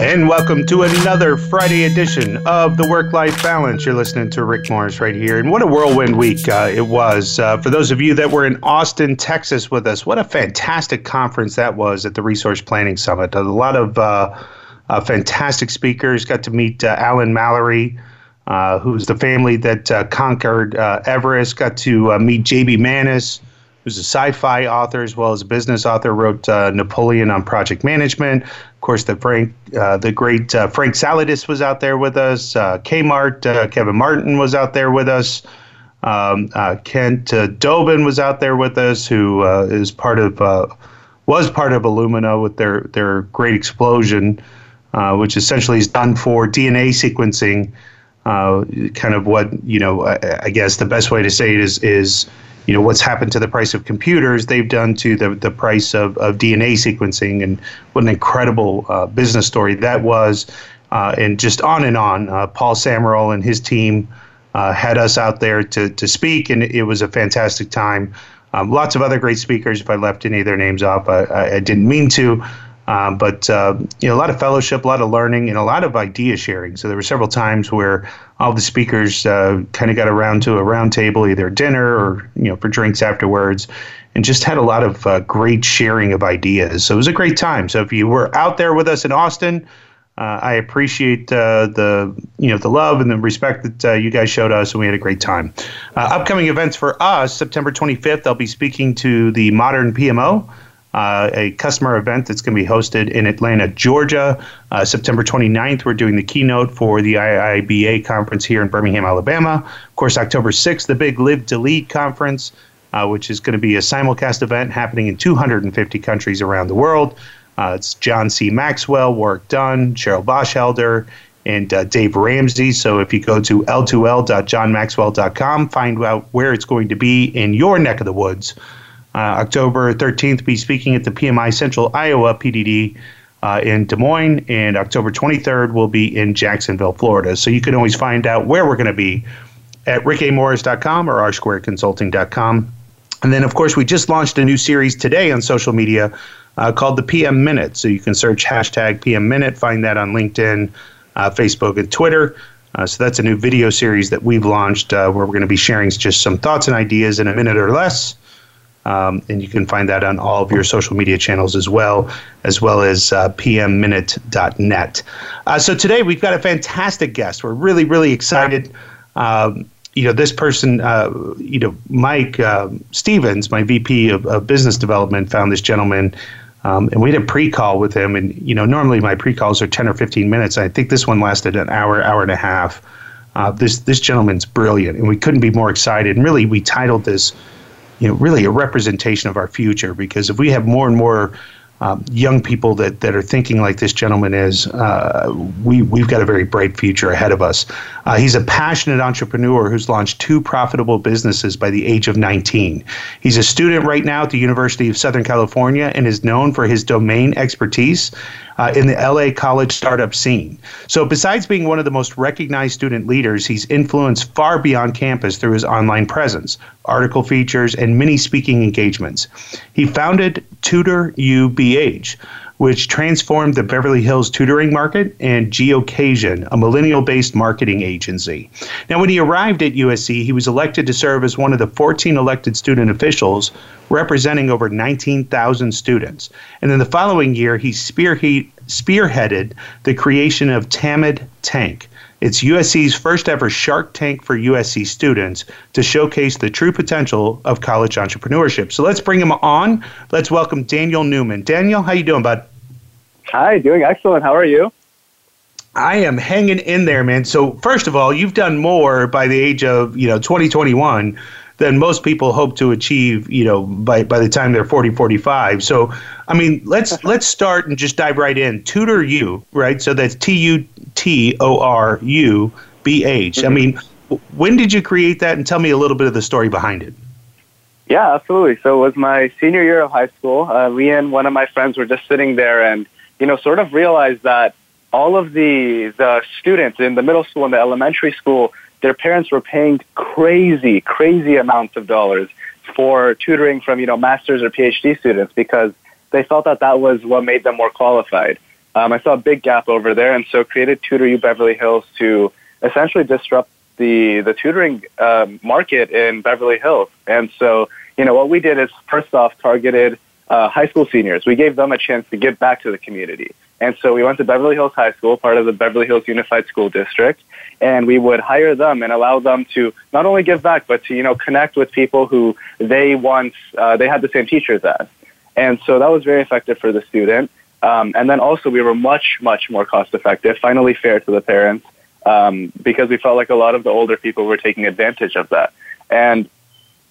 And welcome to another Friday edition of the Work Life Balance. You're listening to Rick Morris right here. And what a whirlwind week uh, it was. Uh, for those of you that were in Austin, Texas with us, what a fantastic conference that was at the Resource Planning Summit. A lot of uh, uh fantastic speakers. Got to meet uh, Alan Mallory. Uh, who's the family that conquered Everest? Got to meet J.B. Manas, who's a sci-fi author as well as a business author. Wrote Napoleon on project management course, the Frank, uh, the great uh, Frank Saladis was out there with us. Uh, Kmart, uh, Kevin Martin was out there with us. Um, uh, Kent uh, Dobin was out there with us, who is part of was part of Illumina with their their great explosion, which essentially is done for DNA sequencing. kind of what you know, I, I guess the best way to say it is is you know what's happened to the price of computers they've done to the, the price of, of dna sequencing and what an incredible uh, business story that was. Uh, and just on and on uh, paul samuel and his team uh, had us out there to, to speak and it was a fantastic time. Um, lots of other great speakers if i left any of their names off i, I didn't mean to um, but uh, you know, a lot of fellowship, a lot of learning, and a lot of idea sharing. So there were several times where all the speakers uh, kind of got around to a round table, either dinner or you know for drinks afterwards, and just had a lot of uh, great sharing of ideas. So it was a great time. So if you were out there with us in Austin. Uh, I appreciate uh, the you know the love and the respect that you guys showed us, and we had a great time. upcoming events for us: September 25th, I'll be speaking to the Modern PMO uh, a customer event that's going to be hosted in Atlanta, Georgia. Uh, September 29th, we're doing the keynote for the IIBA conference here in Birmingham, Alabama. Of course, October 6th, the big Live to Lead conference, uh, which is going to be a simulcast event happening in 250 countries around the world. Uh, it's John C. Maxwell, Warrick Dunn, Cheryl Bachelder, and uh, Dave Ramsey. So if you go to l2l.johnmaxwell.com, find out where it's going to be in your neck of the woods. Uh, October 13th, be speaking at the PMI Central Iowa PDD uh, in Des Moines, and October 23rd will be in Jacksonville, Florida. So you can always find out where we're going to be at rickamorris.com or rsquareconsulting.com. And then, of course, we just launched a new series today on social media uh, called the PM Minute. So you can search hashtag PM Minute, find that on LinkedIn, uh, Facebook, and Twitter. Uh, so that's a new video series that we've launched uh, where we're going to be sharing just some thoughts and ideas in a minute or less. Um, and you can find that on all of your social media channels as well, as well as uh, pmminute.net. Uh, so today we've got a fantastic guest. We're really, really excited. Um, you know, this person, uh, you know, Mike uh, Stevens, my VP of, of, Business Development, found this gentleman. Um, and we had a pre-call with him, and you know, normally my pre-calls are ten or fifteen minutes. I think this one lasted an hour, hour and a half. Uh, this this gentleman's brilliant, and we couldn't be more excited. And really, we titled this you know, really a representation of our future. Because if we have more and more um, young people that, that are thinking like this gentleman is, uh, we, we've got a very bright future ahead of us. Uh, he's a passionate entrepreneur who's launched two profitable businesses by the age of 19. He's a student right now at the University of Southern California and is known for his domain expertise uh, in the LA college startup scene. So, besides being one of the most recognized student leaders, he's influenced far beyond campus through his online presence, article features, and many speaking engagements. He founded Tutor UBH which transformed the Beverly Hills tutoring market, and Geoccasion, a millennial based marketing agency. Now, when he arrived at USC, he was elected to serve as one of the 14 elected student officials representing over 19,000 students. And then the following year, he spearhead, spearheaded the creation of Tamid Tank. It's USC's first ever Shark Tank for USC students to showcase the true potential of college entrepreneurship. So let's bring him on. Let's welcome Daniel Newman. Daniel, how you doing, bud? Hi, doing excellent. How are you? I am hanging in there, man. So first of all, you've done more by the age of you know 2021 than most people hope to achieve, you know, by, by the time they're 40, 45. So, I mean, let's let's start and just dive right in. Tutor U, right? So that's T U T O R U B H. I mean, when did you create that? And tell me a little bit of the story behind it. Yeah, absolutely. So it was my senior year of high school. Uh, me and one of my friends were just sitting there and, you know, sort of realized that all of the the students in the middle school and the elementary school their parents were paying crazy, crazy amounts of dollars for tutoring from, you know, master's or PhD students because they felt that that was what made them more qualified. Um, I saw a big gap over there, and so created Tutor U Beverly Hills to essentially disrupt the the tutoring um, market in Beverly Hills. And so, you know, what we did is first off targeted uh, high school seniors. We gave them a chance to give back to the community. And so we went to Beverly Hills High School, part of the Beverly Hills Unified School District, and we would hire them and allow them to not only give back, but to, you know, connect with people who they once, uh, they had the same teachers as. And so that was very effective for the student. Um, and then also we were much, much more cost effective, finally fair to the parents, um, because we felt like a lot of the older people were taking advantage of that. And,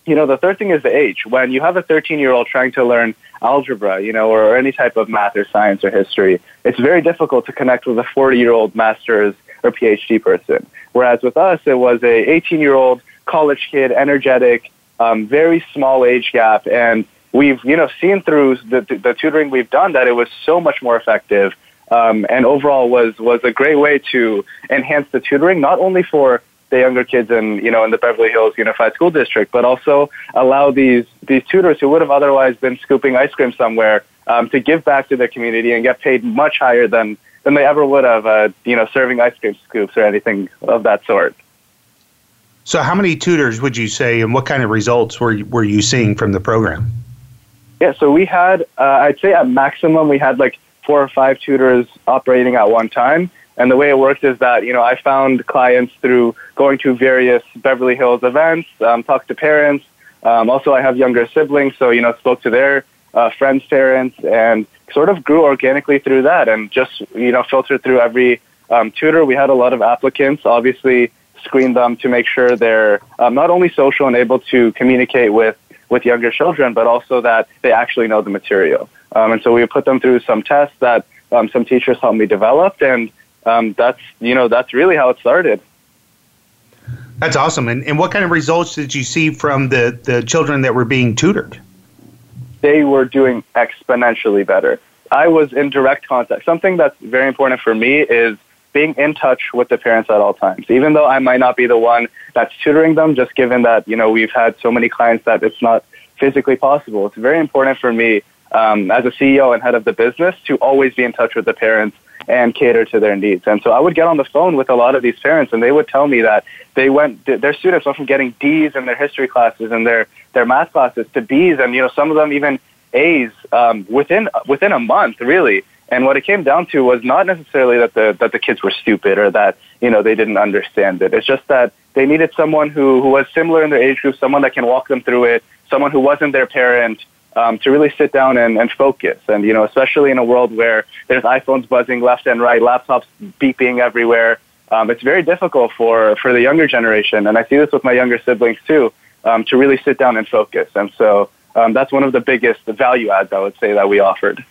you know, the third thing is the age. When you have a 13 year old trying to learn algebra, you know, or any type of math or science or history, it's very difficult to connect with a 40 year old master's or PhD person. Whereas with us, it was a 18 year old college kid, energetic, um, very small age gap, and we've you know seen through the, the tutoring we've done that it was so much more effective, um, and overall was was a great way to enhance the tutoring not only for the younger kids in you know in the Beverly Hills Unified School District, but also allow these these tutors who would have otherwise been scooping ice cream somewhere um, to give back to their community and get paid much higher than than they ever would have, uh, you know, serving ice cream scoops or anything of that sort. So, how many tutors would you say, and what kind of results were were you seeing from the program? Yeah, so we had, uh, I'd say at maximum, we had like four or five tutors operating at one time. And the way it works is that, you know, I found clients through going to various Beverly Hills events, um, talked to parents. Um, also, I have younger siblings, so, you know, spoke to their uh, friends' parents and sort of grew organically through that and just, you know, filtered through every um, tutor. We had a lot of applicants, obviously screened them to make sure they're um, not only social and able to communicate with, with younger children, but also that they actually know the material. Um, and so we put them through some tests that um, some teachers helped me develop, and um, that's, you know, that's really how it started. That's awesome. And, and what kind of results did you see from the, the children that were being tutored? they were doing exponentially better. I was in direct contact. Something that's very important for me is being in touch with the parents at all times. Even though I might not be the one that's tutoring them, just given that, you know, we've had so many clients that it's not physically possible. It's very important for me um, as a CEO and head of the business to always be in touch with the parents and cater to their needs. And so I would get on the phone with a lot of these parents, and they would tell me that they went, their students went from getting D's in their history classes and their their math classes to B's, and you know some of them even A's um, within within a month, really. And what it came down to was not necessarily that the that the kids were stupid or that you know they didn't understand it. It's just that they needed someone who who was similar in their age group, someone that can walk them through it, someone who wasn't their parent, um, to really sit down and, and focus. And, you know, especially in a world where there's iPhones buzzing left and right, laptops beeping everywhere, um, it's very difficult for, for the younger generation. And I see this with my younger siblings too, um, to really sit down and focus. And so um, that's one of the biggest the value adds I would say that we offered.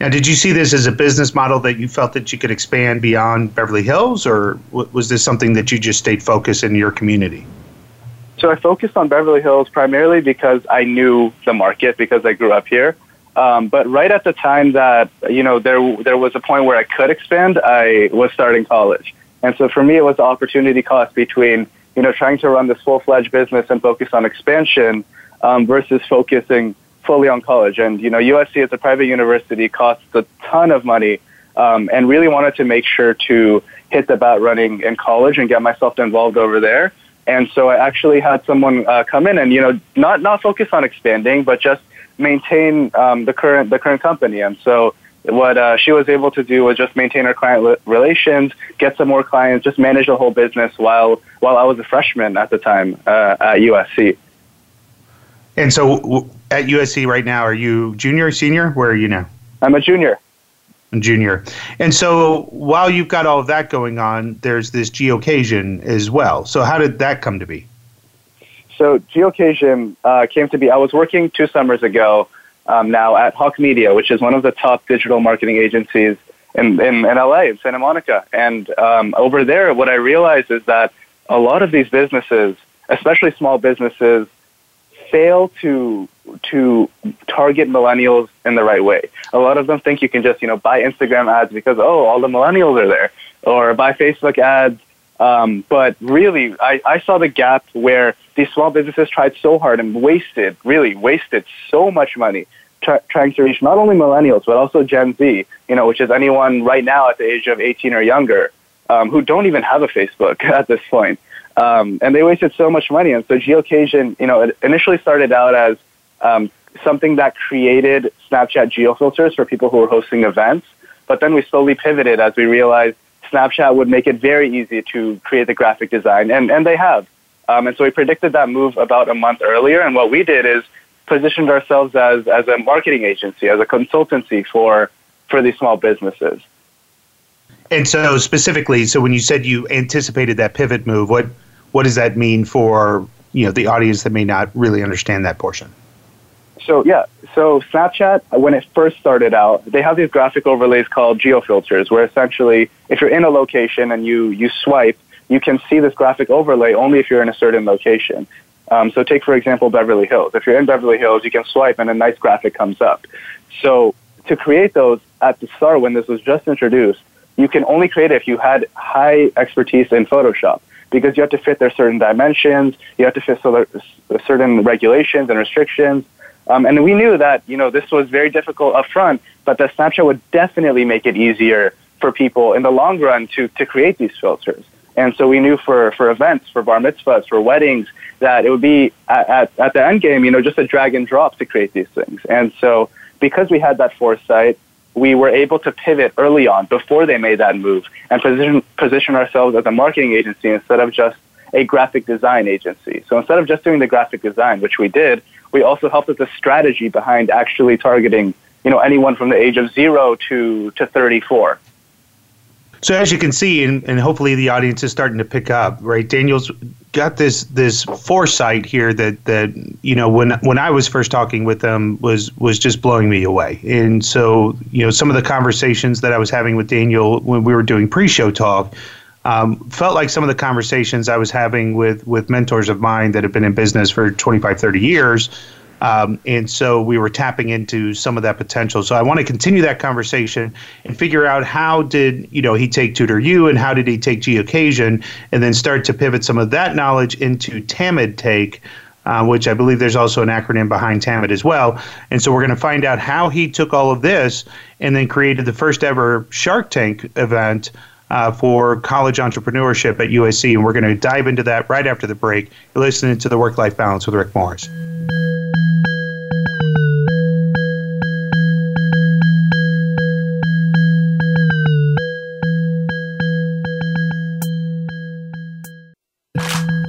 Now, did you see this as a business model that you felt that you could expand beyond Beverly Hills, or was this something that you just stayed focused in your community? So I focused on Beverly Hills primarily because I knew the market because I grew up here. Um, but right at the time that you know there there was a point where I could expand, I was starting college, and so for me it was the opportunity cost between you know trying to run this full fledged business and focus on expansion um, versus focusing fully on college. And you know USC as a private university costs a ton of money, um, and really wanted to make sure to hit the bat running in college and get myself involved over there. And so I actually had someone uh, come in and you know not not focus on expanding, but just maintain um, the current the current company. And so what uh, she was able to do was just maintain her client relations, get some more clients, just manage the whole business while while I was a freshman at the time uh, at USC. And so, w- at USC right now, are you junior, or senior? Where are you now? I'm a junior. Junior. And so, while you've got all of that going on, there's this Geoccasion as well. So, how did that come to be? So, Geoccasion uh, came to be. I was working two summers ago um, now at Hawke Media, which is one of the top digital marketing agencies in, in, in LA, in Santa Monica. And um, over there, what I realized is that a lot of these businesses, especially small businesses, fail to to target millennials in the right way. A lot of them think you can just you know buy Instagram ads because oh all the millennials are there, or buy Facebook ads. Um, but really, I, I saw the gap where these small businesses tried so hard and wasted, really wasted so much money trying to reach not only millennials but also Gen Z, you know, which is anyone right now at the age of 18 or younger um, who don't even have a Facebook at this point. Um, and they wasted so much money. And so Geoccasion, you know, it initially started out as um, something that created Snapchat geofilters for people who were hosting events. But then we slowly pivoted as we realized Snapchat would make it very easy to create the graphic design, and, and they have. Um, and so we predicted that move about a month earlier. And what we did is positioned ourselves as, as a marketing agency, as a consultancy for, for these small businesses. And so specifically, so when you said you anticipated that pivot move, what what does that mean for you know the audience that may not really understand that portion? So yeah, so Snapchat when it first started out, they have these graphic overlays called geofilters, where essentially if you're in a location and you you swipe, you can see this graphic overlay only if you're in a certain location. Um, so take for example Beverly Hills. If you're in Beverly Hills, you can swipe and a nice graphic comes up. So to create those at the start when this was just introduced, you can only create it if you had high expertise in Photoshop because you have to fit their certain dimensions, you have to fit certain regulations and restrictions. Um, and we knew that you know this was very difficult up front, but that Snapchat would definitely make it easier for people in the long run to to create these filters. And so we knew for for events, for bar mitzvahs, for weddings, that it would be at, at, at the end game, you know, just a drag and drop to create these things. And so because we had that foresight, we were able to pivot early on before they made that move and position, position ourselves as a marketing agency instead of just a graphic design agency. So instead of just doing the graphic design, which we did, we also helped with the strategy behind actually targeting, you know, anyone from the age of zero to, to 34. So as you can see, and, and hopefully the audience is starting to pick up, right? Daniel's got this this foresight here that that you know when when I was first talking with them was was just blowing me away. And so you know some of the conversations that I was having with Daniel when we were doing pre-show talk um, felt like some of the conversations I was having with with mentors of mine that have been in business for 25, 30 years um, and so we were tapping into some of that potential. So I want to continue that conversation and figure out how did you know he take Tutor U and how did he take Geoccasion, and then start to pivot some of that knowledge into Tamid Tank. Uh, which I believe there's also an acronym behind Tamid as well. And so we're going to find out how he took all of this and then created the first ever Shark Tank event uh, for college entrepreneurship at USC. And we're going to dive into that right after the break. You're listening to the Work Life Balance with Rick Morris.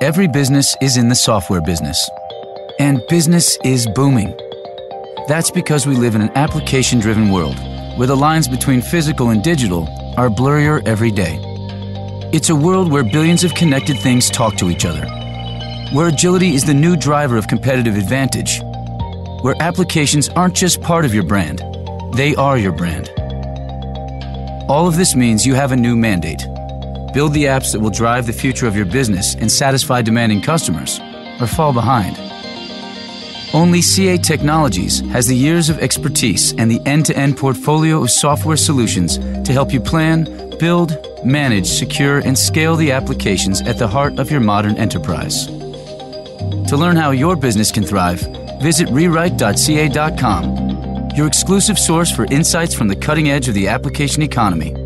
every business is in the software business. And business is booming. That's because we live in an application driven world where the lines between physical and digital are blurrier every day. It's a world where billions of connected things talk to each other, where agility is the new driver of competitive advantage, where applications aren't just part of your brand, they are your brand. All of this means you have a new mandate Build the apps that will drive the future of your business and satisfy demanding customers, or fall behind. Only CA Technologies has the years of expertise and the end to end portfolio of software solutions to help you plan, build, manage, secure, and scale the applications at the heart of your modern enterprise. To learn how your business can thrive, visit rewrite.ca.com, your exclusive source for insights from the cutting edge of the application economy.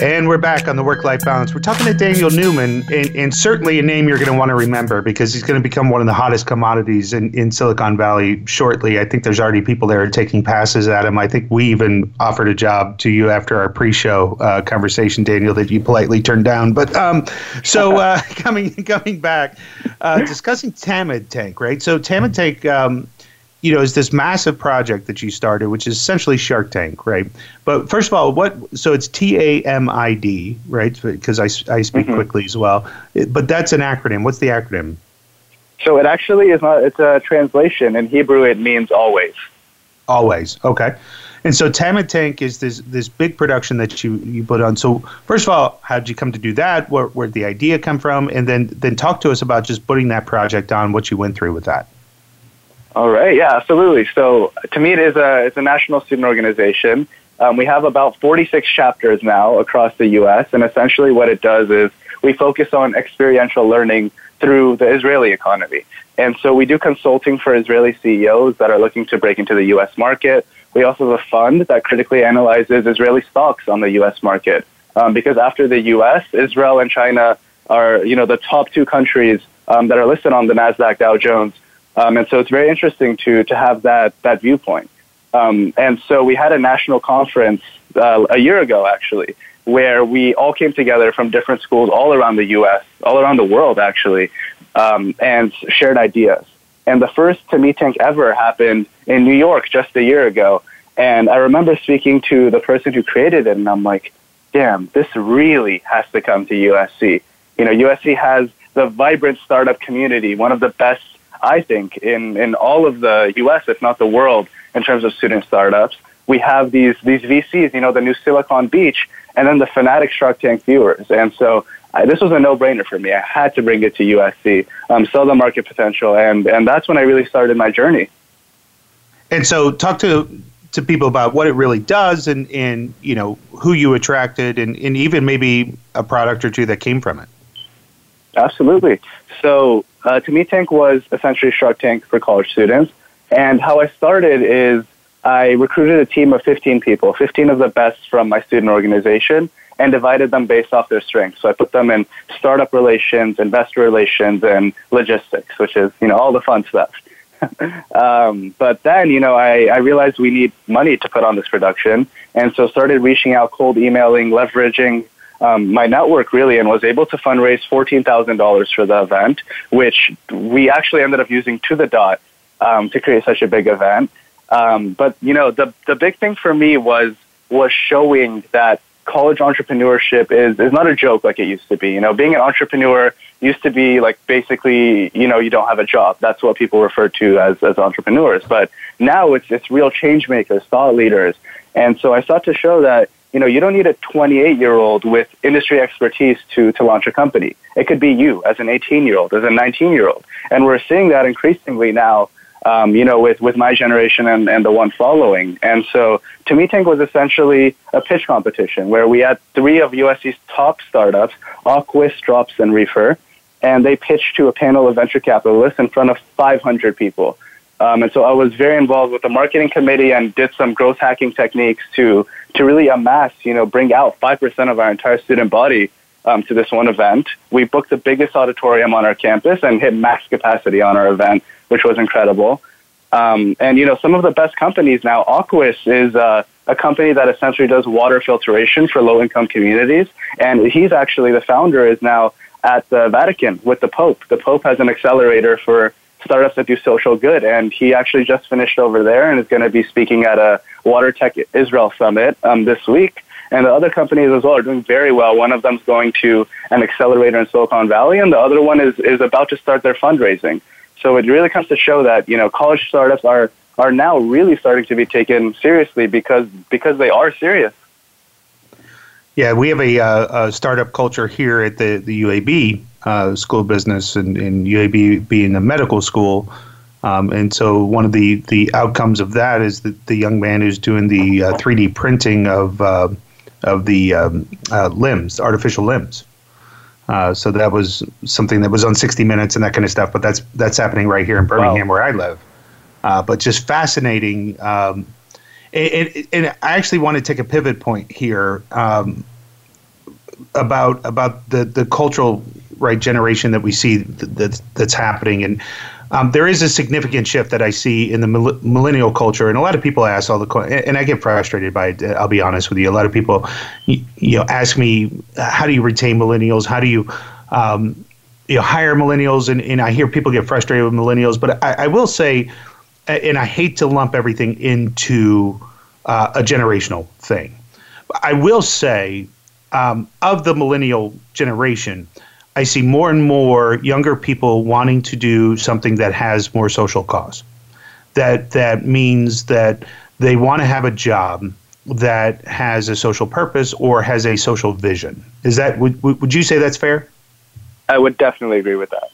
And we're back on the work life balance. We're talking to Daniel Newman, and, and certainly a name you're going to want to remember because he's going to become one of the hottest commodities in, in Silicon Valley shortly. I think there's already people there taking passes at him. I think we even offered a job to you after our pre show uh, conversation, Daniel, that you politely turned down. But um, so uh, coming, coming back, uh, discussing Tamid Tank, right? So Tamid Tank. Um, you know, is this massive project that you started, which is essentially Shark Tank, right? But first of all, what? So it's T A M I D, right? Because I, I speak mm-hmm. quickly as well. But that's an acronym. What's the acronym? So it actually is not. It's a translation in Hebrew. It means always. Always. Okay. And so Tamid Tank is this this big production that you you put on. So first of all, how did you come to do that? Where where did the idea come from? And then then talk to us about just putting that project on. What you went through with that. All right, yeah, absolutely. So Tamid is a it's a national student organization. Um, we have about 46 chapters now across the U.S., and essentially what it does is we focus on experiential learning through the Israeli economy. And so we do consulting for Israeli CEOs that are looking to break into the U.S. market. We also have a fund that critically analyzes Israeli stocks on the U.S. market. Um, because after the U.S., Israel and China are, you know, the top two countries um, that are listed on the NASDAQ Dow Jones um, and so it's very interesting to, to have that, that viewpoint. Um, and so we had a national conference uh, a year ago, actually, where we all came together from different schools all around the U.S., all around the world, actually, um, and shared ideas. And the first Tamid Tank ever happened in New York just a year ago. And I remember speaking to the person who created it, and I'm like, damn, this really has to come to USC. You know, USC has the vibrant startup community, one of the best I think, in, in all of the U.S., if not the world, in terms of student startups. We have these, these VCs, you know, the new Silicon Beach, and then the fanatic Shark Tank viewers. And so I, this was a no-brainer for me. I had to bring it to USC, um, sell the market potential, and, and that's when I really started my journey. And so talk to to people about what it really does and, and you know who you attracted and, and even maybe a product or two that came from it. Absolutely. So uh, me, Tank was essentially Shark Tank for college students. And how I started is I recruited a team of 15 people, 15 of the best from my student organization, and divided them based off their strengths. So I put them in startup relations, investor relations, and logistics, which is, you know, all the fun stuff. um, but then, you know, I, I realized we need money to put on this production, and so started reaching out, cold emailing, leveraging um, my network really and was able to fundraise $14,000 for the event, which we actually ended up using to the dot um, to create such a big event. Um, but you know, the the big thing for me was was showing that college entrepreneurship is is not a joke like it used to be. You know, being an entrepreneur used to be like basically, you know, you don't have a job. That's what people refer to as as entrepreneurs. But now it's it's real change makers, thought leaders. And so I sought to show that you know, you don't need a 28 year old with industry expertise to, to launch a company. It could be you as an 18 year old, as a 19 year old. And we're seeing that increasingly now um, you know, with, with my generation and, and the one following. And so Tamid Tank was essentially a pitch competition where we had three of USC's top startups, Aquis, Drops, and Reefer, and they pitched to a panel of venture capitalists in front of 500 people. Um, and so I was very involved with the marketing committee and did some growth hacking techniques to to really amass, you know, bring out five percent of our entire student body um, to this one event. We booked the biggest auditorium on our campus and hit max capacity on our event, which was incredible. Um, and you know, some of the best companies now. Aquis is uh, a company that essentially does water filtration for low-income communities, and he's actually the founder. Is now at the Vatican with the Pope. The Pope has an accelerator for startups that do social good. And he actually just finished over there and is going to be speaking at a Water Tech Israel Summit um, this week. And the other companies as well are doing very well. One of them is going to an accelerator in Silicon Valley, and the other one is, is about to start their fundraising. So it really comes to show that you know college startups are are now really starting to be taken seriously because because they are serious. Yeah, we have a, uh, a startup culture here at the the UAB uh, School of Business and, and UAB being a medical school. Um, and so one of the, the outcomes of that is that the young man who's doing the uh, 3D printing of uh, of the um, uh, limbs, artificial limbs. Uh, so that was something that was on 60 Minutes and that kind of stuff. But that's that's happening right here in Birmingham wow. where I live. Uh, but just fascinating. Um, and, and, I actually want to take a pivot point here um, about about the the cultural right generation that we see that that's happening and um, there is a significant shift that I see in the millennial culture, and a lot of people ask all the questions, and I get frustrated by it. I'll be honest with you. A lot of people, you, you know, ask me, how do you retain millennials? How do you, um, you know, hire millennials? And, and I hear people get frustrated with millennials, but I, I will say, and I hate to lump everything into uh, a generational thing. I will say, um, of the millennial generation, I see more and more younger people wanting to do something that has more social cause. That that means that they want to have a job that has a social purpose or has a social vision. Is that would would you say that's fair? I would definitely agree with that.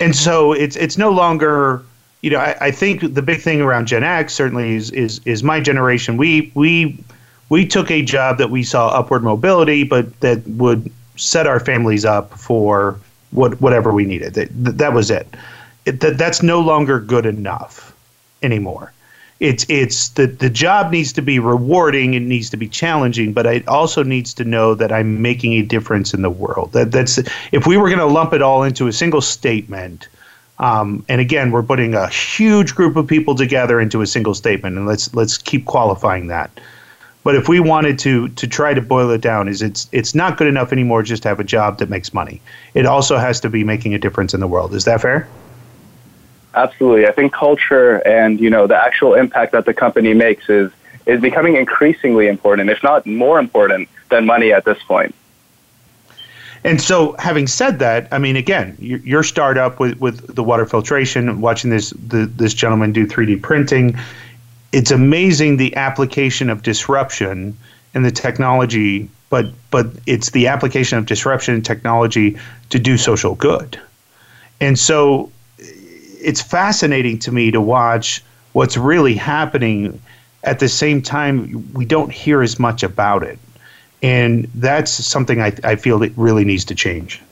And so it's it's no longer you know I, I think the big thing around Gen X certainly is is is my generation. We we we took a job that we saw upward mobility, but that would set our families up for what whatever we needed. That, that was it. it that, that's no longer good enough anymore. It's it's the the job needs to be rewarding. It needs to be challenging, but it also needs to know that I'm making a difference in the world. That that's if we were going to lump it all into a single statement. Um, and again, we're putting a huge group of people together into a single statement, and let's let's keep qualifying that. But if we wanted to to try to boil it down, is it's it's not good enough anymore just to have a job that makes money. It also has to be making a difference in the world. Is that fair? Absolutely. I think culture and you know the actual impact that the company makes is is becoming increasingly important, if not more important than money at this point. And so, having said that, I mean, again, your, your startup with, with the water filtration, watching this the, this gentleman do 3D printing, it's amazing the application of disruption and the technology, but but it's the application of disruption and technology to do social good. And so it's fascinating to me to watch what's really happening at the same time we don't hear as much about it. And that's something I, I feel that really needs to change.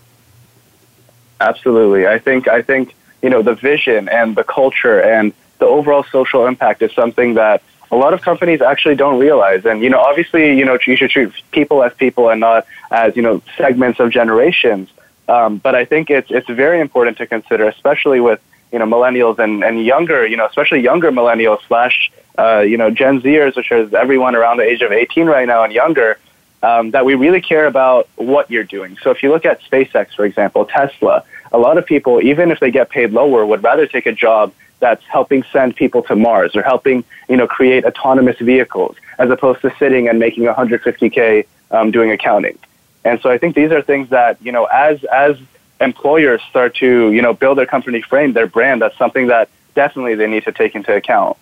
Absolutely. I think I think, you know, the vision and the culture and the overall social impact is something that a lot of companies actually don't realize. And, you know, obviously, you know, you should treat people as people and not as, you know, segments of generations. Um, but I think it's, it's very important to consider, especially with, you know, millennials and, and younger, you know, especially younger millennials slash, uh, you know, Gen Zers, which is everyone around the age of 18 right now and younger, um, that we really care about what you're doing. So if you look at SpaceX, for example, Tesla, a lot of people, even if they get paid lower, would rather take a job that's helping send people to Mars or helping, you know, create autonomous vehicles as opposed to sitting and making 150K um, doing accounting. And so I think these are things that, you know, as, as employers start to, you know, build their company frame, their brand, that's something that definitely they need to take into account.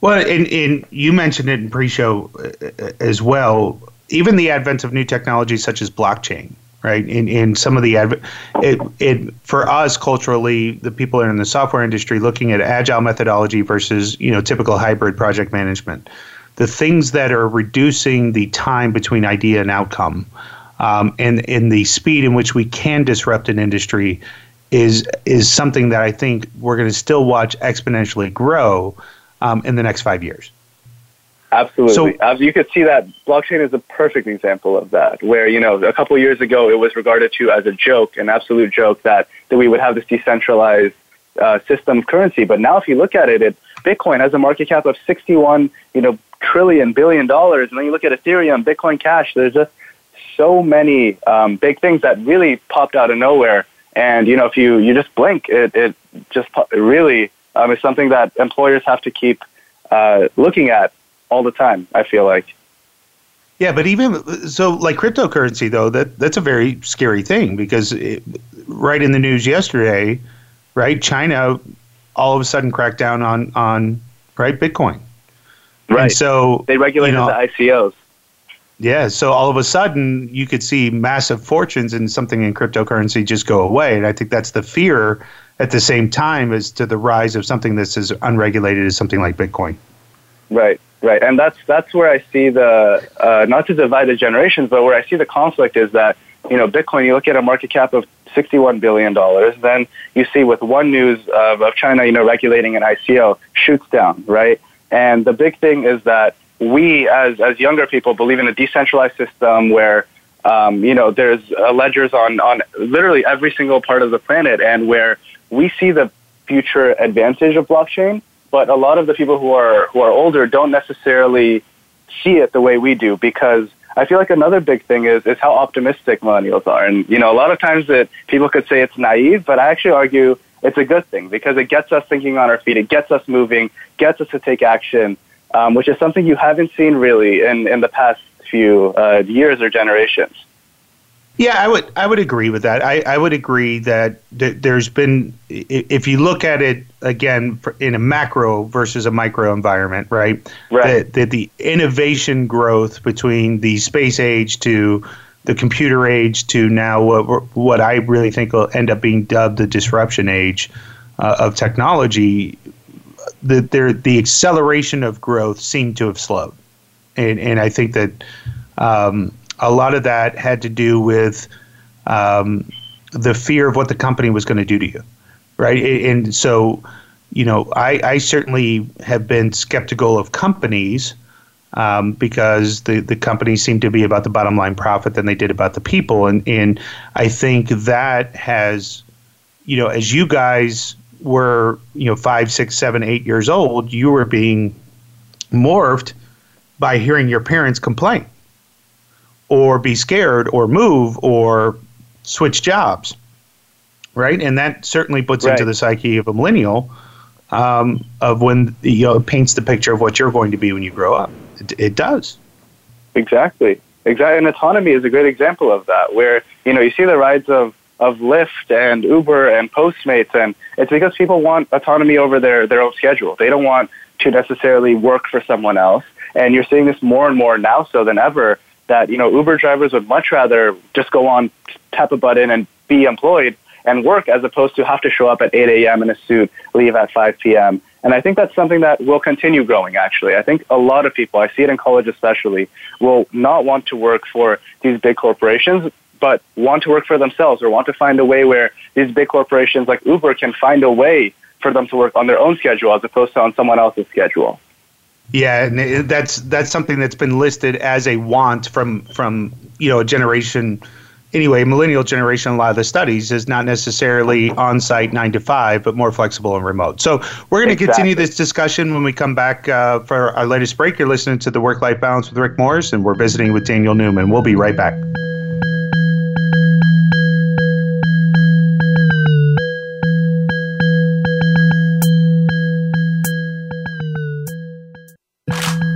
Well, and, and you mentioned it in pre-show uh, as well. Even the advent of new technologies such as blockchain, right? In in some of the adv- it it for us culturally, the people in the software industry looking at agile methodology versus you know typical hybrid project management, the things that are reducing the time between idea and outcome, um, and in the speed in which we can disrupt an industry, is is something that I think we're going to still watch exponentially grow um, in the next five years. Absolutely. So, you could see that blockchain is a perfect example of that, where, you know, a couple years ago it was regarded to as a joke, an absolute joke that, that we would have this decentralized uh, system of currency. But now if you look at it, it, Bitcoin has a market cap of 61, you know, trillion, billion dollars. And then you look at Ethereum, Bitcoin Cash, there's just so many um, big things that really popped out of nowhere. And, you know, if you, you just blink, it, it just really um, is something that employers have to keep uh, looking at all the time. I feel like. Yeah, but even so, like cryptocurrency though, that that's a very scary thing because it, right in the news yesterday, right? China all of a sudden cracked down on on right Bitcoin. Right. And so they regulated you know, the ICOs. Yeah, so all of a sudden you could see massive fortunes in something in cryptocurrency just go away, and I think that's the fear at the same time as to the rise of something that's as unregulated as something like Bitcoin. Right. Right, and that's that's where I see the uh, not to divide the generations, but where I see the conflict is that you know Bitcoin. You look at a market cap of sixty-one billion dollars, then you see with one news of, of China, you know, regulating an ICO shoots down, right? And the big thing is that we, as as younger people, believe in a decentralized system where um, you know there's uh, ledgers on on literally every single part of the planet, and where we see the future advantage of blockchain but a lot of the people who are who are older don't necessarily see it the way we do because I feel like another big thing is is how optimistic millennials are, and you know a lot of times that people could say it's naive, but I actually argue it's a good thing because it gets us thinking on our feet, it gets us moving, gets us to take action, um, which is something you haven't seen really in in the past few uh, years or generations. Yeah, I would I would agree with that. I, I would agree that th- there's been if you look at it again in a macro versus a micro environment, right? Right. That, that the innovation growth between the space age to the computer age to now what what I really think will end up being dubbed the disruption age uh, of technology. The there the acceleration of growth seemed to have slowed, and and I think that. Um, a lot of that had to do with um, the fear of what the company was going to do to you, right? And so, you know, I, I certainly have been skeptical of companies um, because the, the companies seem to be about the bottom line profit than they did about the people. And, and I think that has, you know, as you guys were, you know, five, six, seven, eight years old, you were being morphed by hearing your parents complain or be scared or move or switch jobs right? And that certainly puts right. into the psyche of a millennial um, of when you know paints the picture of what you're going to be when you grow up. It, it does. Exactly. Exactly and autonomy is a great example of that where you know you see the rides of of Lyft and Uber and Postmates and it's because people want autonomy over their their own schedule. They don't want to necessarily work for someone else. And you're seeing this more and more now so than ever that you know Uber drivers would much rather just go on, tap a button, and be employed and work as opposed to have to show up at 8 a.m. in a suit, leave at 5 p.m. And I think that's something that will continue growing, actually. I think a lot of people, I see it in college especially, will not want to work for these big corporations, but want to work for themselves or want to find a way where these big corporations like Uber can find a way for them to work on their own schedule as opposed to on someone else's schedule. Yeah, and that's that's something that's been listed as a want from from you know a generation anyway, millennial generation, a lot of the studies is not necessarily on site nine to five, but more flexible and remote. So we're going to exactly. continue this discussion when we come back uh, for our latest break. You're listening to the Work Life Balance with Rick Morris, and we're visiting with Daniel Newman. We'll be right back.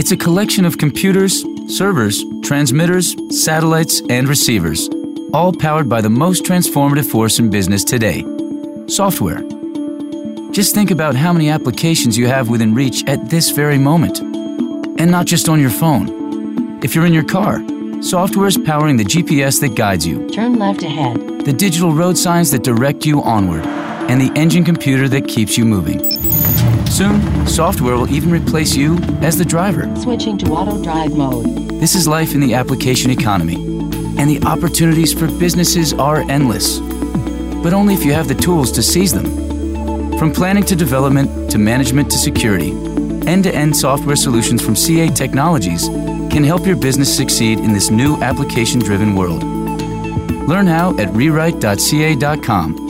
It's a collection of computers, servers, transmitters, satellites, and receivers, all powered by the most transformative force in business today software. Just think about how many applications you have within reach at this very moment. And not just on your phone. If you're in your car, software is powering the GPS that guides you, Turn left ahead. the digital road signs that direct you onward, and the engine computer that keeps you moving. Soon, software will even replace you as the driver. Switching to auto drive mode. This is life in the application economy, and the opportunities for businesses are endless. But only if you have the tools to seize them. From planning to development to management to security, end to end software solutions from CA Technologies can help your business succeed in this new application driven world. Learn how at rewrite.ca.com.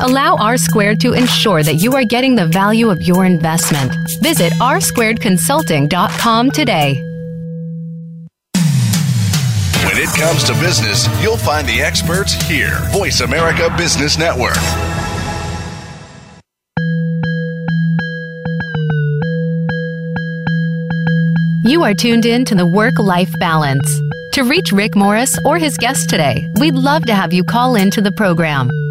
Allow R Squared to ensure that you are getting the value of your investment. Visit rsquaredconsulting.com today. When it comes to business, you'll find the experts here. Voice America Business Network. You are tuned in to the Work Life Balance. To reach Rick Morris or his guest today, we'd love to have you call in to the program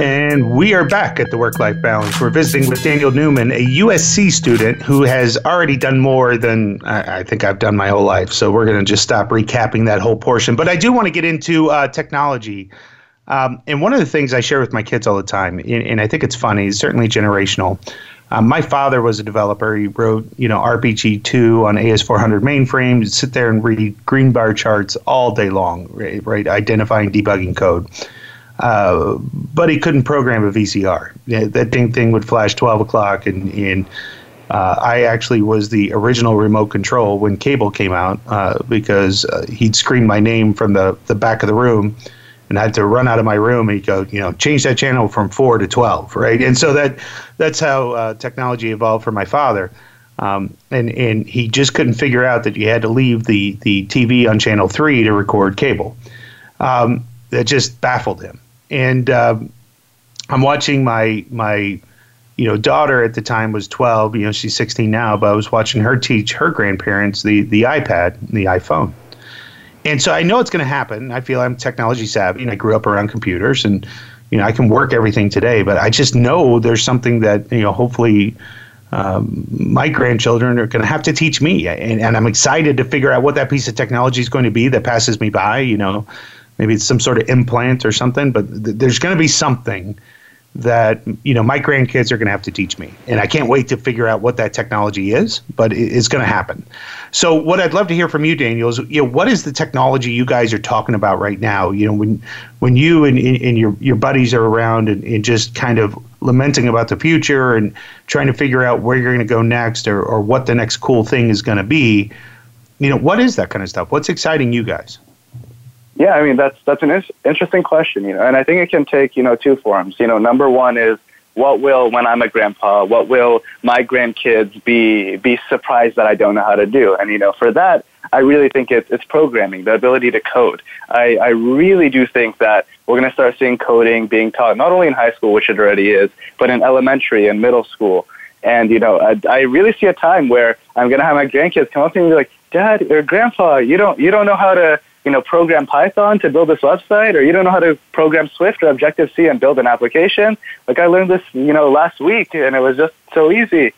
And we are back at the Work Life Balance. We're visiting with Daniel Newman, a USC student who has already done more than I, I think I've done my whole life. So we're going to just stop recapping that whole portion. But I do want to get into uh, technology. Um, and one of the things I share with my kids all the time, and, and I think it's funny, it's certainly generational. Um, my father was a developer. He wrote, you know, RPG2 on AS400 mainframe. Sit there and read green bar charts all day long, right? right identifying, debugging code. Uh, but he couldn't program a VCR. That ding thing would flash 12 o'clock, and, and uh, I actually was the original remote control when cable came out uh, because uh, he'd scream my name from the, the back of the room, and I had to run out of my room and he'd go, you know, change that channel from four to 12, right? And so that that's how uh, technology evolved for my father. Um, and and he just couldn't figure out that you had to leave the the TV on channel three to record cable. Um, that just baffled him. And um, I'm watching my my you know daughter at the time was 12. You know she's 16 now, but I was watching her teach her grandparents the the iPad, the iPhone. And so I know it's going to happen. I feel I'm technology savvy, and I grew up around computers, and you know I can work everything today. But I just know there's something that you know hopefully um, my grandchildren are going to have to teach me, and, and I'm excited to figure out what that piece of technology is going to be that passes me by. You know, maybe it's some sort of implant or something, but th- there's going to be something that you know my grandkids are going to have to teach me, and I can't wait to figure out what that technology is. But it, it's going to happen. So, what I'd love to hear from you, Daniel, is you know what is the technology you guys are talking about right now? You know, when when you and, and your your buddies are around and, and just kind of lamenting about the future and trying to figure out where you're going to go next or, or what the next cool thing is going to be. You know, what is that kind of stuff? What's exciting you guys? Yeah, I mean that's that's an is- interesting question, you know, and I think it can take you know two forms. You know, number one is what will when I'm a grandpa, what will my grandkids be be surprised that I don't know how to do? And you know, for that, I really think it's it's programming, the ability to code. I, I really do think that we're going to start seeing coding being taught not only in high school, which it already is, but in elementary and middle school. And you know, I, I really see a time where I'm going to have my grandkids come up to me and be like, "Dad or Grandpa, you don't you don't know how to you know program Python to build this website, or you don't know how to program Swift or Objective C and build an application. Like I learned this you know last week, and it was just so easy."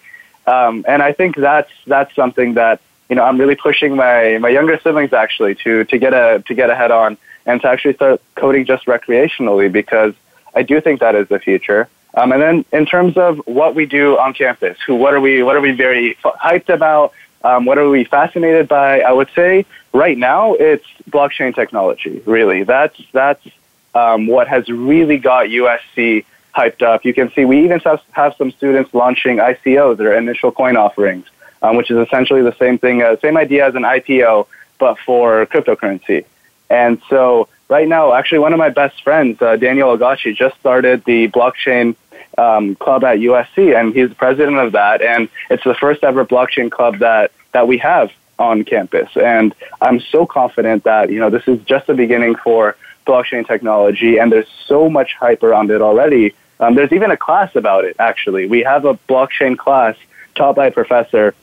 Um, and I think that's that's something that you know I'm really pushing my my younger siblings actually to to get a to get ahead on and to actually start coding just recreationally because I do think that is the future. Um, and then in terms of what we do on campus, who what are we what are we very hyped about? Um, what are we fascinated by? I would say right now it's blockchain technology. Really, that's that's um, what has really got USC hyped up. You can see we even have, have some students launching ICOs, or initial coin offerings, um, which is essentially the same thing, uh, same idea as an IPO, but for cryptocurrency. And so right now, actually, one of my best friends, uh, Daniel Agachi, just started the blockchain um, club at USC, and he's the president of that. And it's the first ever blockchain club that that we have on campus. And I'm so confident that you know this is just the beginning for blockchain technology, and there's so much hype around it already um, there's even a class about it, actually. We have a blockchain class taught by a professor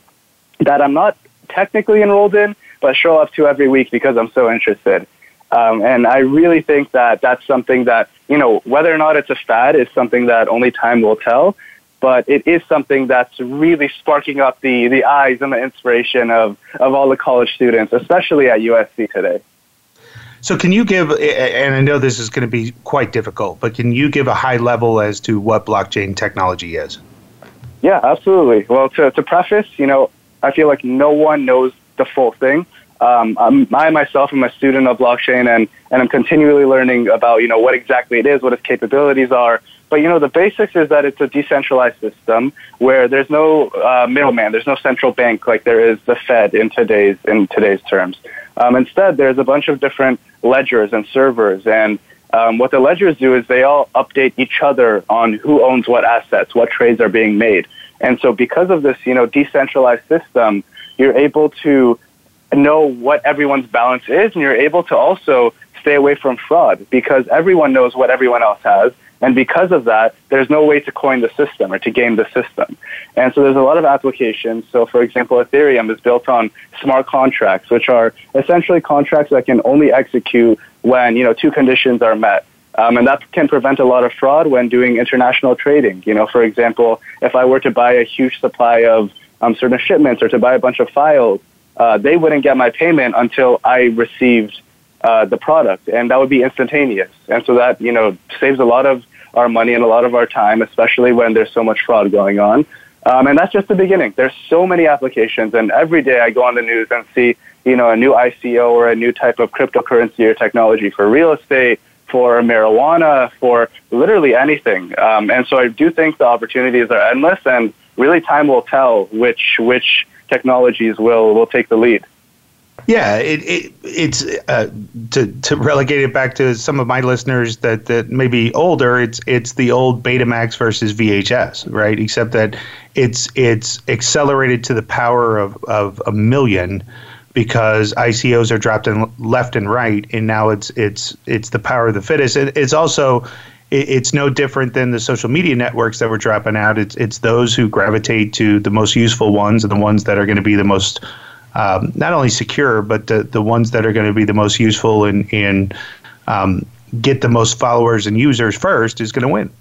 that I'm not technically enrolled in, but show up to every week because I'm so interested. Um, and I really think that that's something that, you know, whether or not it's a fad is something that only time will tell. But it is something that's really sparking up the, the eyes and the inspiration of, of all the college students, especially at USC today. So, can you give, and I know this is going to be quite difficult, but can you give a high level as to what blockchain technology is? Yeah, absolutely. Well, to, to preface, you know, I feel like no one knows the full thing. Um, I myself am a student of blockchain, and, and I'm continually learning about, you know, what exactly it is, what its capabilities are. But, you know, the basics is that it's a decentralized system where there's no uh, middleman, there's no central bank like there is the Fed in today's, in today's terms. Um, instead, there's a bunch of different ledgers and servers, and um, what the ledgers do is they all update each other on who owns what assets, what trades are being made. And so, because of this, you know, decentralized system, you're able to know what everyone's balance is, and you're able to also stay away from fraud because everyone knows what everyone else has, and because of that, there's no way to coin the system or to game the system. And so there's a lot of applications. So, for example, Ethereum is built on smart contracts, which are essentially contracts that can only execute when you know two conditions are met. Um, and that can prevent a lot of fraud when doing international trading. You know, for example, if I were to buy a huge supply of um, certain shipments or to buy a bunch of files, uh, they wouldn't get my payment until I received uh, the product, and that would be instantaneous. And so that you know saves a lot of our money and a lot of our time, especially when there's so much fraud going on. Um, and that's just the beginning. There's so many applications, and every day I go on the news and see, you know, a new ICO or a new type of cryptocurrency or technology for real estate, for marijuana, for literally anything. Um, and so I do think the opportunities are endless, and really time will tell which which technologies will will take the lead. Yeah, it, it it's uh, to to relegate it back to some of my listeners that that may be older. It's it's the old Betamax versus VHS, right? Except that it's it's accelerated to the power of of a million because ICOs are dropped in left and right, and now it's it's it's the power of the fittest. It, it's also it's no different than the social media networks that were dropping out. It's it's those who gravitate to the most useful ones and the ones that are going to be the most um, not only secure, but the, the ones that are going to be the most useful and, and um, get the most followers and users first is going to win.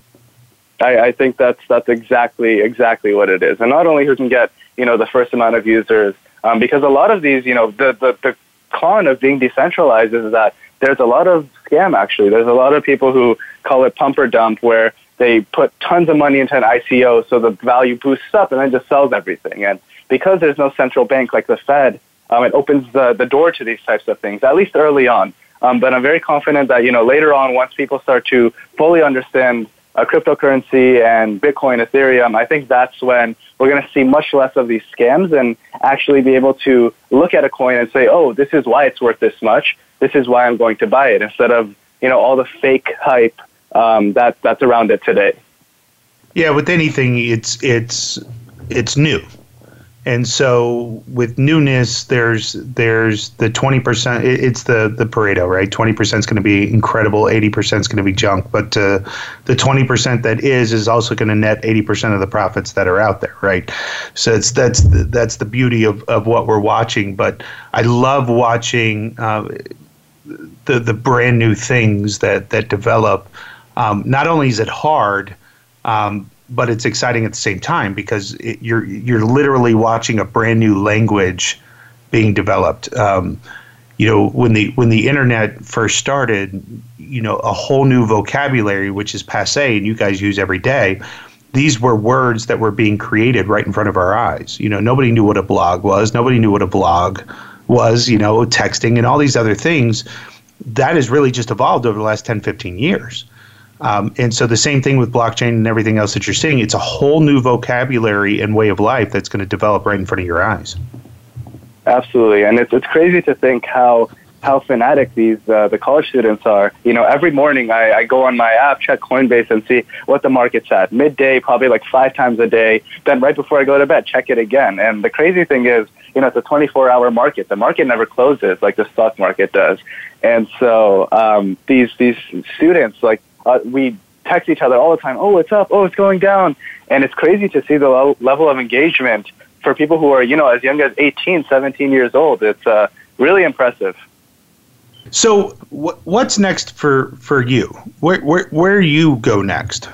I, I think that's that's exactly exactly what it is, and not only who can get you know the first amount of users, um, because a lot of these you know the, the the con of being decentralized is that there's a lot of scam actually. There's a lot of people who call it pump or dump, where they put tons of money into an ICO so the value boosts up and then just sells everything. And because there's no central bank like the Fed, um, it opens the, the door to these types of things, at least early on. Um, but I'm very confident that, you know, later on, once people start to fully understand uh, cryptocurrency and Bitcoin, Ethereum, I think that's when we're going to see much less of these scams and actually be able to look at a coin and say, oh, this is why it's worth this much. This is why I'm going to buy it instead of, you know, all the fake hype um, that, that's around it today. Yeah, with anything, it's, it's, it's new And so with newness, there's there's the twenty percent. It's the the Pareto, right? Twenty percent is going to be incredible. Eighty percent is going to be junk. But uh, the twenty percent that is is also going to net eighty percent of the profits that are out there, right? So it's that's the, that's the beauty of, of what we're watching. But I love watching uh, the the brand new things that that develop. Um, not only is it hard. Um, but it's exciting at the same time because it, you're you're literally watching a brand new language being developed. Um, you know, when the when the internet first started, you know, a whole new vocabulary which is passe and you guys use every day. These were words that were being created right in front of our eyes. You know, nobody knew what a blog was. Nobody knew what a blog was. You know, texting and all these other things. That has really just evolved over the last 10, 15 years. Um, and so the same thing with blockchain and everything else that you're seeing, it's a whole new vocabulary and way of life that's going to develop right in front of your eyes. Absolutely, and it's it's crazy to think how how fanatic these uh, the college students are. You know, every morning I, I go on my app, check Coinbase, and see what the market's at. Midday, probably like five times a day. Then right before I go to bed, check it again. And the crazy thing is, you know, it's a 24-hour market. The market never closes like the stock market does. And so um, these these students, like uh, we text each other all the time. Oh, it's up. Oh, it's going down. And it's crazy to see the lo- level of engagement for people who are, you know, as young as 18, 17 years old. It's uh, really impressive. So, wh- what's next for, for you? Where, where, where you go next?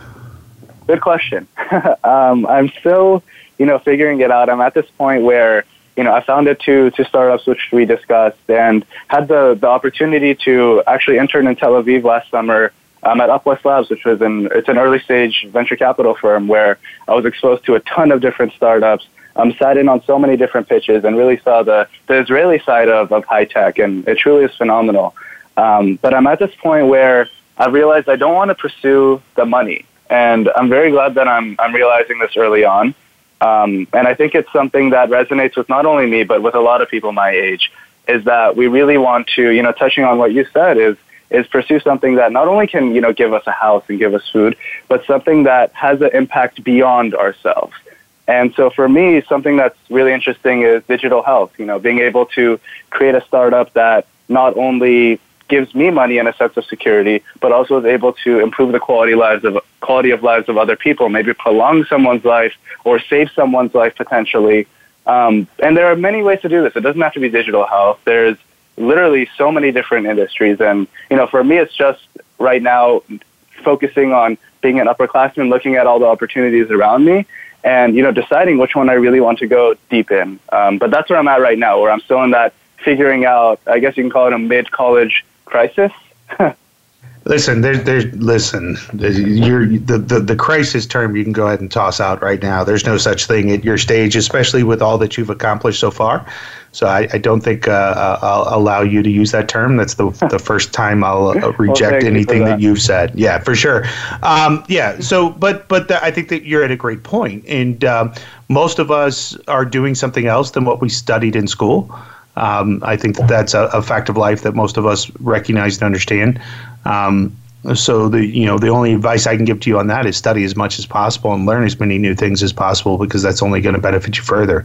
Good question. um, I'm still, you know, figuring it out. I'm at this point where, you know, I founded two, two startups, which we discussed, and had the, the opportunity to actually intern in Tel Aviv last summer I'm at Upwest Labs, which was an it's an early stage venture capital firm where I was exposed to a ton of different startups. I'm sat in on so many different pitches and really saw the, the Israeli side of, of high tech, and it truly is phenomenal. Um, but I'm at this point where I've realized I don't want to pursue the money, and I'm very glad that I'm I'm realizing this early on. Um, and I think it's something that resonates with not only me but with a lot of people my age. Is that we really want to, you know, touching on what you said, is is pursue something that not only can you know give us a house and give us food, but something that has an impact beyond ourselves. And so for me, something that's really interesting is digital health. You know, being able to create a startup that not only gives me money and a sense of security, but also is able to improve the quality lives of quality of lives of other people, maybe prolong someone's life or save someone's life potentially. Um, and there are many ways to do this. It doesn't have to be digital health. There's literally so many different industries. And, you know, for me, it's just right now focusing on being an upperclassman, looking at all the opportunities around me and, you know, deciding which one I really want to go deep in. Um, but that's where I'm at right now, where I'm still in that figuring out, I guess you can call it a mid-college crisis. Listen, there's, there's, listen, you're, the, the, the crisis term you can go ahead and toss out right now. There's no such thing at your stage, especially with all that you've accomplished so far. So I, I don't think uh, uh I'll allow you to use that term. That's the, the first time I'll uh, reject well, anything that. that. you've said. Yeah, for sure. Um, yeah. So, but but the, I think that you're at a great point, and um, most of us are doing something else than what we studied in school. Um, I think that that's a, a, fact of life that most of us recognize and understand. Um, so the you know the only advice I can give to you on that is study as much as possible and learn as many new things as possible because that's only going to benefit you further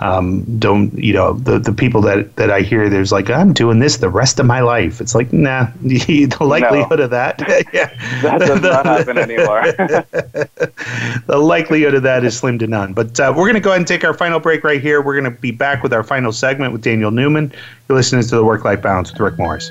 um, don't you know the the people that that I hear there's like I'm doing this the rest of my life. It's like nah, the likelihood no. of that yeah that does not happen anymore. the likelihood of that is slim to none. But uh, we're going to go ahead and take our final break right here. We're going to be back with our final segment with Daniel Newman. You're listening to the Work Life Balance with Rick Morris.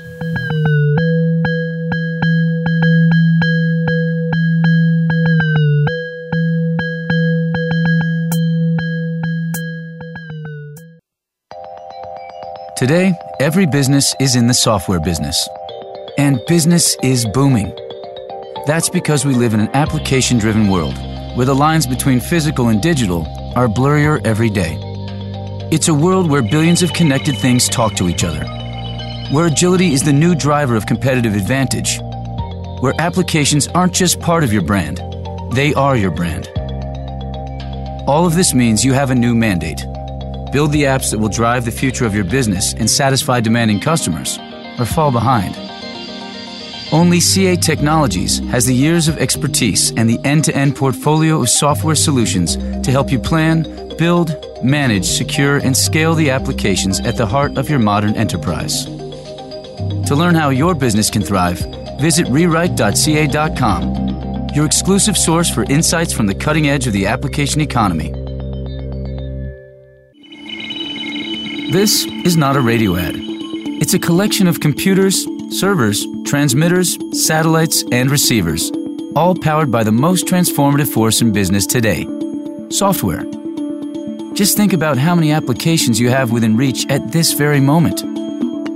Today, every business is in the software business. And business is booming. That's because we live in an application driven world where the lines between physical and digital are blurrier every day. It's a world where billions of connected things talk to each other, where agility is the new driver of competitive advantage, where applications aren't just part of your brand, they are your brand. All of this means you have a new mandate Build the apps that will drive the future of your business and satisfy demanding customers, or fall behind. Only CA Technologies has the years of expertise and the end to end portfolio of software solutions to help you plan, build, manage, secure, and scale the applications at the heart of your modern enterprise. To learn how your business can thrive, visit rewrite.ca.com, your exclusive source for insights from the cutting edge of the application economy. This is not a radio ad. It's a collection of computers, servers, transmitters, satellites, and receivers, all powered by the most transformative force in business today software. Just think about how many applications you have within reach at this very moment.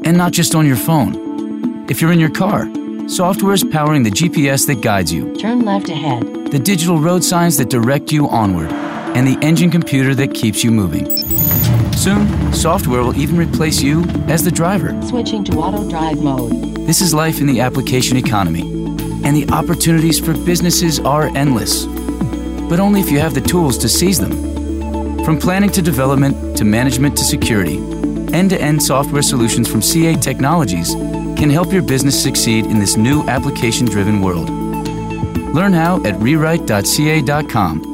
And not just on your phone. If you're in your car, software is powering the GPS that guides you, Turn left ahead. the digital road signs that direct you onward, and the engine computer that keeps you moving. Soon, software will even replace you as the driver. Switching to auto drive mode. This is life in the application economy, and the opportunities for businesses are endless. But only if you have the tools to seize them. From planning to development to management to security, end to end software solutions from CA Technologies can help your business succeed in this new application driven world. Learn how at rewrite.ca.com.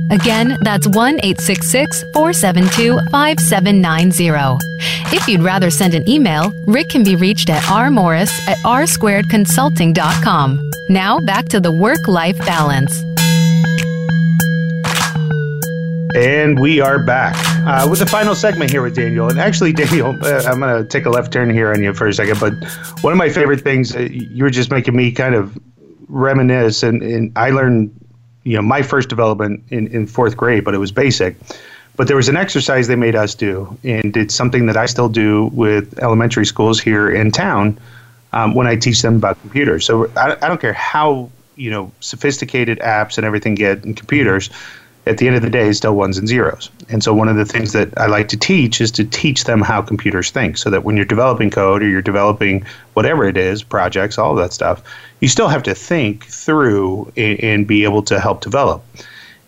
Again, that's 1 866 472 5790. If you'd rather send an email, Rick can be reached at rmorris at rsquaredconsulting.com. Now back to the Work Life Balance. And we are back uh, with the final segment here with Daniel. And actually, Daniel, uh, I'm going to take a left turn here on you for a second. But one of my favorite things, uh, you were just making me kind of reminisce. And, and I learned, you know, my first development in, in fourth grade, but it was basic. But there was an exercise they made us do, and it's something that I still do with elementary schools here in town um, when I teach them about computers. So I, I don't care how you know sophisticated apps and everything get in computers. At the end of the day, still ones and zeros. And so one of the things that I like to teach is to teach them how computers think, so that when you're developing code or you're developing whatever it is, projects, all of that stuff, you still have to think through and, and be able to help develop.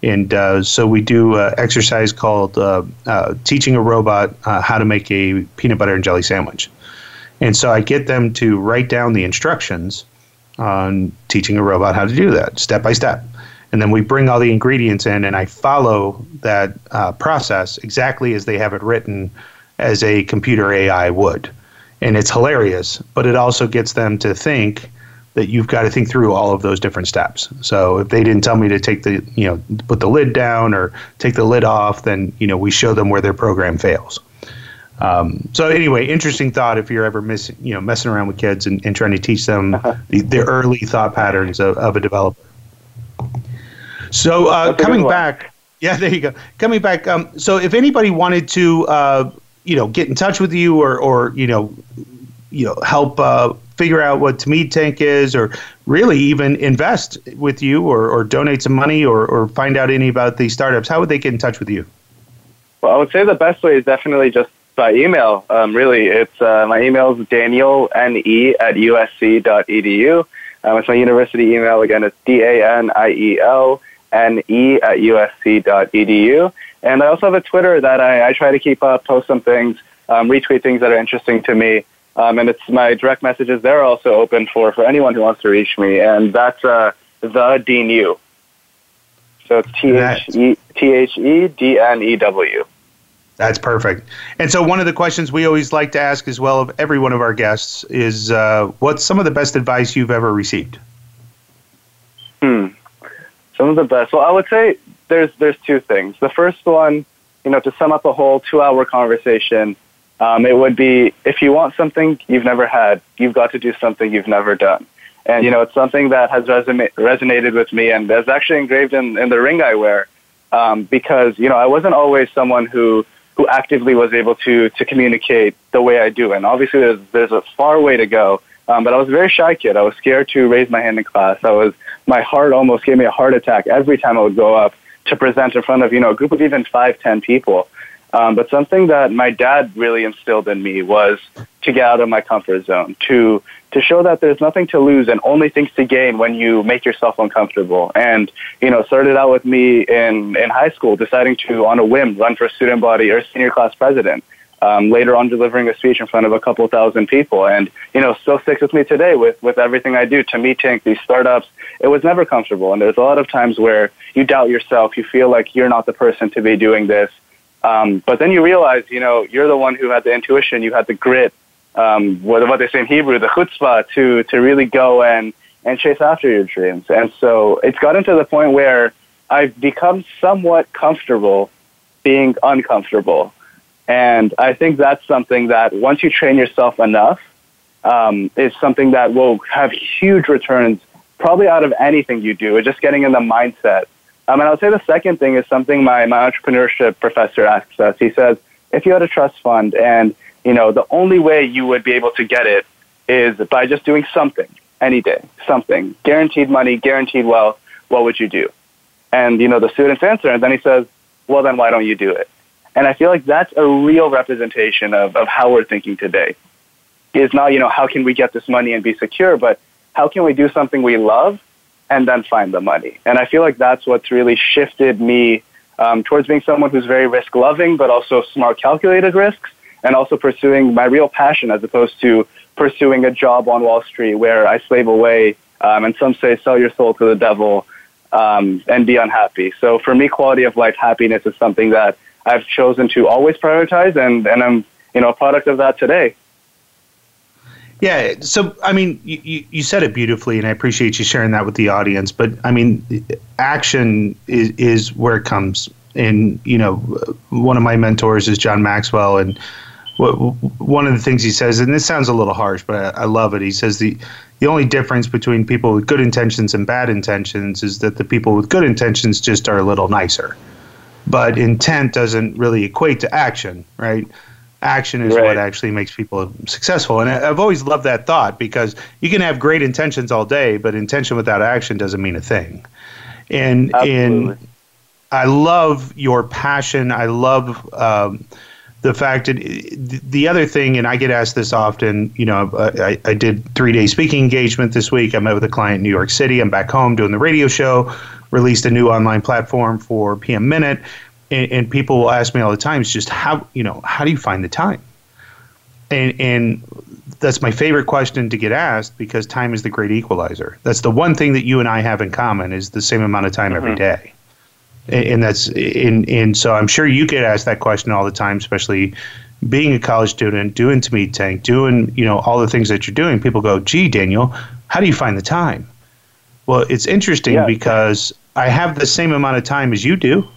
And uh, so we do an exercise called uh, uh, teaching a robot uh, how to make a peanut butter and jelly sandwich. And so I get them to write down the instructions on teaching a robot how to do that step by step. And then we bring all the ingredients in, and I follow that uh, process exactly as they have it written as a computer AI would. And it's hilarious, but it also gets them to think that you've got to think through all of those different steps. So if they didn't tell me to take the, you know, put the lid down or take the lid off, then, you know, we show them where their program fails. Um, so anyway, interesting thought if you're ever missing, you know, messing around with kids and, and trying to teach them the, the early thought patterns of, of a developer. So uh, That's a good coming back, yeah, there you go. Coming back. Um, so if anybody wanted to, uh, you know, get in touch with you or, or you know, you know, help uh, figure out what Tamid Tank is, or really even invest with you, or, or donate some money, or, or find out any about these startups, how would they get in touch with you? Well, I would say the best way is definitely just by email. Um, really, it's uh, my email is daniel ne at usc.edu. Um, it's my university email again. It's d a n i e l n e at usc.edu. And I also have a Twitter that I, I try to keep up, post some things, um, retweet things that are interesting to me. Um, and it's my direct messages. They're also open for, for anyone who wants to reach me. And that's uh, the D New. So it's T H E T H E D N E W. That's perfect. And so, one of the questions we always like to ask as well of every one of our guests is uh, what's some of the best advice you've ever received? Some of the best. Well, I would say there's there's two things. The first one, you know, to sum up a whole two-hour conversation, um, it would be if you want something you've never had, you've got to do something you've never done. And you know, it's something that has resonated resonated with me, and is actually engraved in, in the ring I wear, um, because you know I wasn't always someone who who actively was able to to communicate the way I do, and obviously there's there's a far way to go. Um, but I was a very shy kid. I was scared to raise my hand in class. I was my heart almost gave me a heart attack every time I would go up to present in front of you know a group of even five ten people. Um, but something that my dad really instilled in me was to get out of my comfort zone, to to show that there's nothing to lose and only things to gain when you make yourself uncomfortable. And you know, started out with me in in high school, deciding to on a whim run for student body or senior class president. Um, later on, delivering a speech in front of a couple thousand people, and you know, still sticks with me today with with everything I do. Tamid Tank, these startups, it was never comfortable, and there's a lot of times where you doubt yourself, you feel like you're not the person to be doing this. Um, but then you realize, you know, you're the one who had the intuition, you had the grit, um, what, what they say in Hebrew, the chutzpah, to, to really go and, and chase after your dreams. And so it's gotten to the point where I've become somewhat comfortable being uncomfortable. And I think that's something that once you train yourself enough, um, is something that will have huge returns probably out of anything you do. It's just getting in the mindset. Um, and I would say the second thing is something my, my entrepreneurship professor asks us. He says, if you had a trust fund and you know, the only way you would be able to get it is by just doing something any day, something guaranteed money, guaranteed wealth. What would you do? And you know, the students answer, and then he says, "Well, then why don't you do it?" And I feel like that's a real representation of, of how we're thinking today. Is not, you know, how can we get this money and be secure, but how can we do something we love and then find the money? And I feel like that's what's really shifted me um, towards being someone who's very risk loving, but also smart, calculated risks, and also pursuing my real passion as opposed to pursuing a job on Wall Street where I slave away, um, and some say sell your soul to the devil um, and be unhappy. So for me, quality of life, happiness is something that I've chosen to always prioritize, and, and I'm you know a product of that today. Yeah. So, I mean, you, you said it beautifully, and I appreciate you sharing that with the audience. But I mean, action is, is where it comes. And, you know, one of my mentors is John Maxwell. And one of the things he says, and this sounds a little harsh, but I, I love it. He says the the only difference between people with good intentions and bad intentions is that the people with good intentions just are a little nicer. But intent doesn't really equate to action, right? Action is right. what actually makes people successful. And I've always loved that thought because you can have great intentions all day, but intention without action doesn't mean a thing. And Absolutely. and I love your passion. I love um, the fact that the other thing, and I get asked this often, you know, I, I did three day speaking engagement this week. I met with a client in New York City. I'm back home doing the radio show, released a new online platform for PM Minute. And, and people will ask me all the time, it's just how, you know, how do you find the time? And, and that's my favorite question to get asked because time is the great equalizer. That's the one thing that you and I have in common is the same amount of time mm-hmm. every day and that's in and so I'm sure you get asked that question all the time, especially being a college student, doing Tamid Tank, doing you know all the things that you're doing. People go, "Gee, Daniel, how do you find the time?" Well, it's interesting yeah. because I have the same amount of time as you do.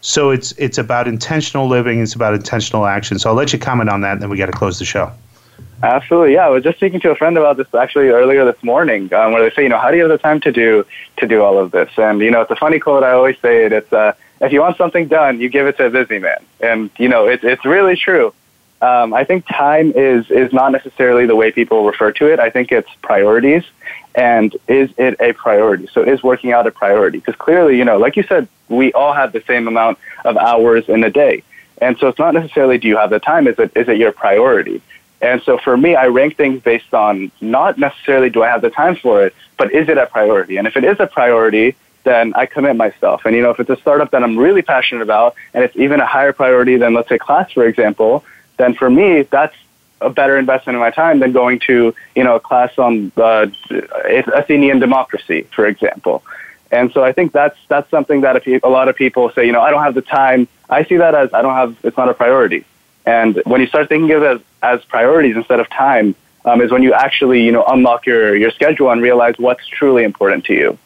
So it's it's about intentional living. It's about intentional action. So I'll let you comment on that, and then we got to close the show. Absolutely, yeah. I was just speaking to a friend about this actually earlier this morning, um, where they say, you know, how do you have the time to do to do all of this? And you know, it's a funny quote. I always say it. It's uh, if you want something done, you give it to a busy man, and you know, it's it's really true. Um, I think time is is not necessarily the way people refer to it. I think it's priorities, and is it a priority? So is working out a priority? Because clearly, you know, like you said, we all have the same amount of hours in a day, and so it's not necessarily do you have the time? Is it is it your priority? And so for me, I rank things based on not necessarily do I have the time for it, but is it a priority? And if it is a priority, then I commit myself. And you know, if it's a startup that I'm really passionate about, and it's even a higher priority than let's say class, for example, then for me, that's a better investment of my time than going to you know a class on uh, Athenian democracy, for example. And so I think that's that's something that if a lot of people say, you know, I don't have the time, I see that as I don't have. It's not a priority. And when you start thinking of it as, as priorities instead of time, um, is when you actually, you know, unlock your, your schedule and realize what's truly important to you.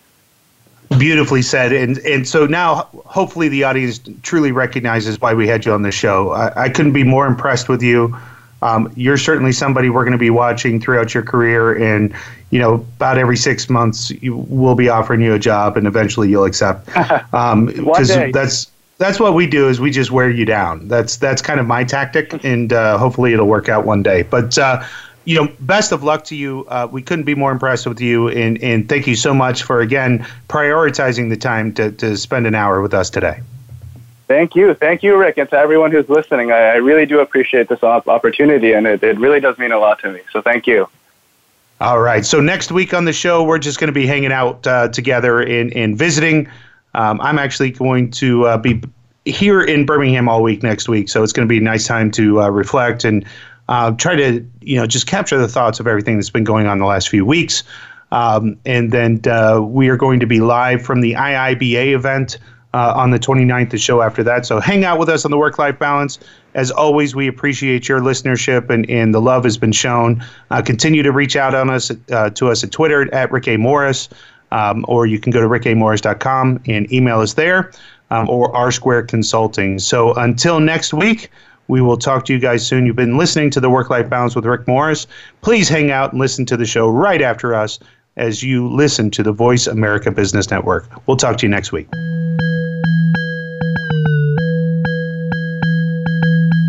Beautifully said. And and so now hopefully the audience truly recognizes why we had you on the show. I, I couldn't be more impressed with you. Um, you're certainly somebody we're going to be watching throughout your career, and you know, about every six months, you, we'll be offering you a job, and eventually you'll accept. Um, because that's that's what we do is we just wear you down. That's that's kind of my tactic, and uh, hopefully it'll work out one day. But uh, you know, best of luck to you. Uh, we couldn't be more impressed with you, and and thank you so much for again prioritizing the time to to spend an hour with us today. Thank you. Thank you, Rick, and to everyone who's listening. I, I really do appreciate this op- opportunity, and it, it really does mean a lot to me. So thank you. All right. So next week on the show, we're just going to be hanging out uh, together and, and visiting. Um, I'm actually going to uh, be here in Birmingham all week next week, so it's going to be a nice time to uh, reflect and uh, try to you know just capture the thoughts of everything that's been going on the last few weeks. Um, and then uh, we are going to be live from the IIBA event uh, on the 29th, the show after that. So hang out with us on the work life balance. As always, we appreciate your listenership and, and the love has been shown. Uh, continue to reach out on us to us at Twitter at Rick A. Morris, um, or you can go to rickamorris.com and email us there, um, or R Square Consulting. So until next week, we will talk to you guys soon. You've been listening to the Work Life Balance with Rick Morris. Please hang out and listen to the show right after us as you listen to the Voice America Business Network. We'll talk to you next week.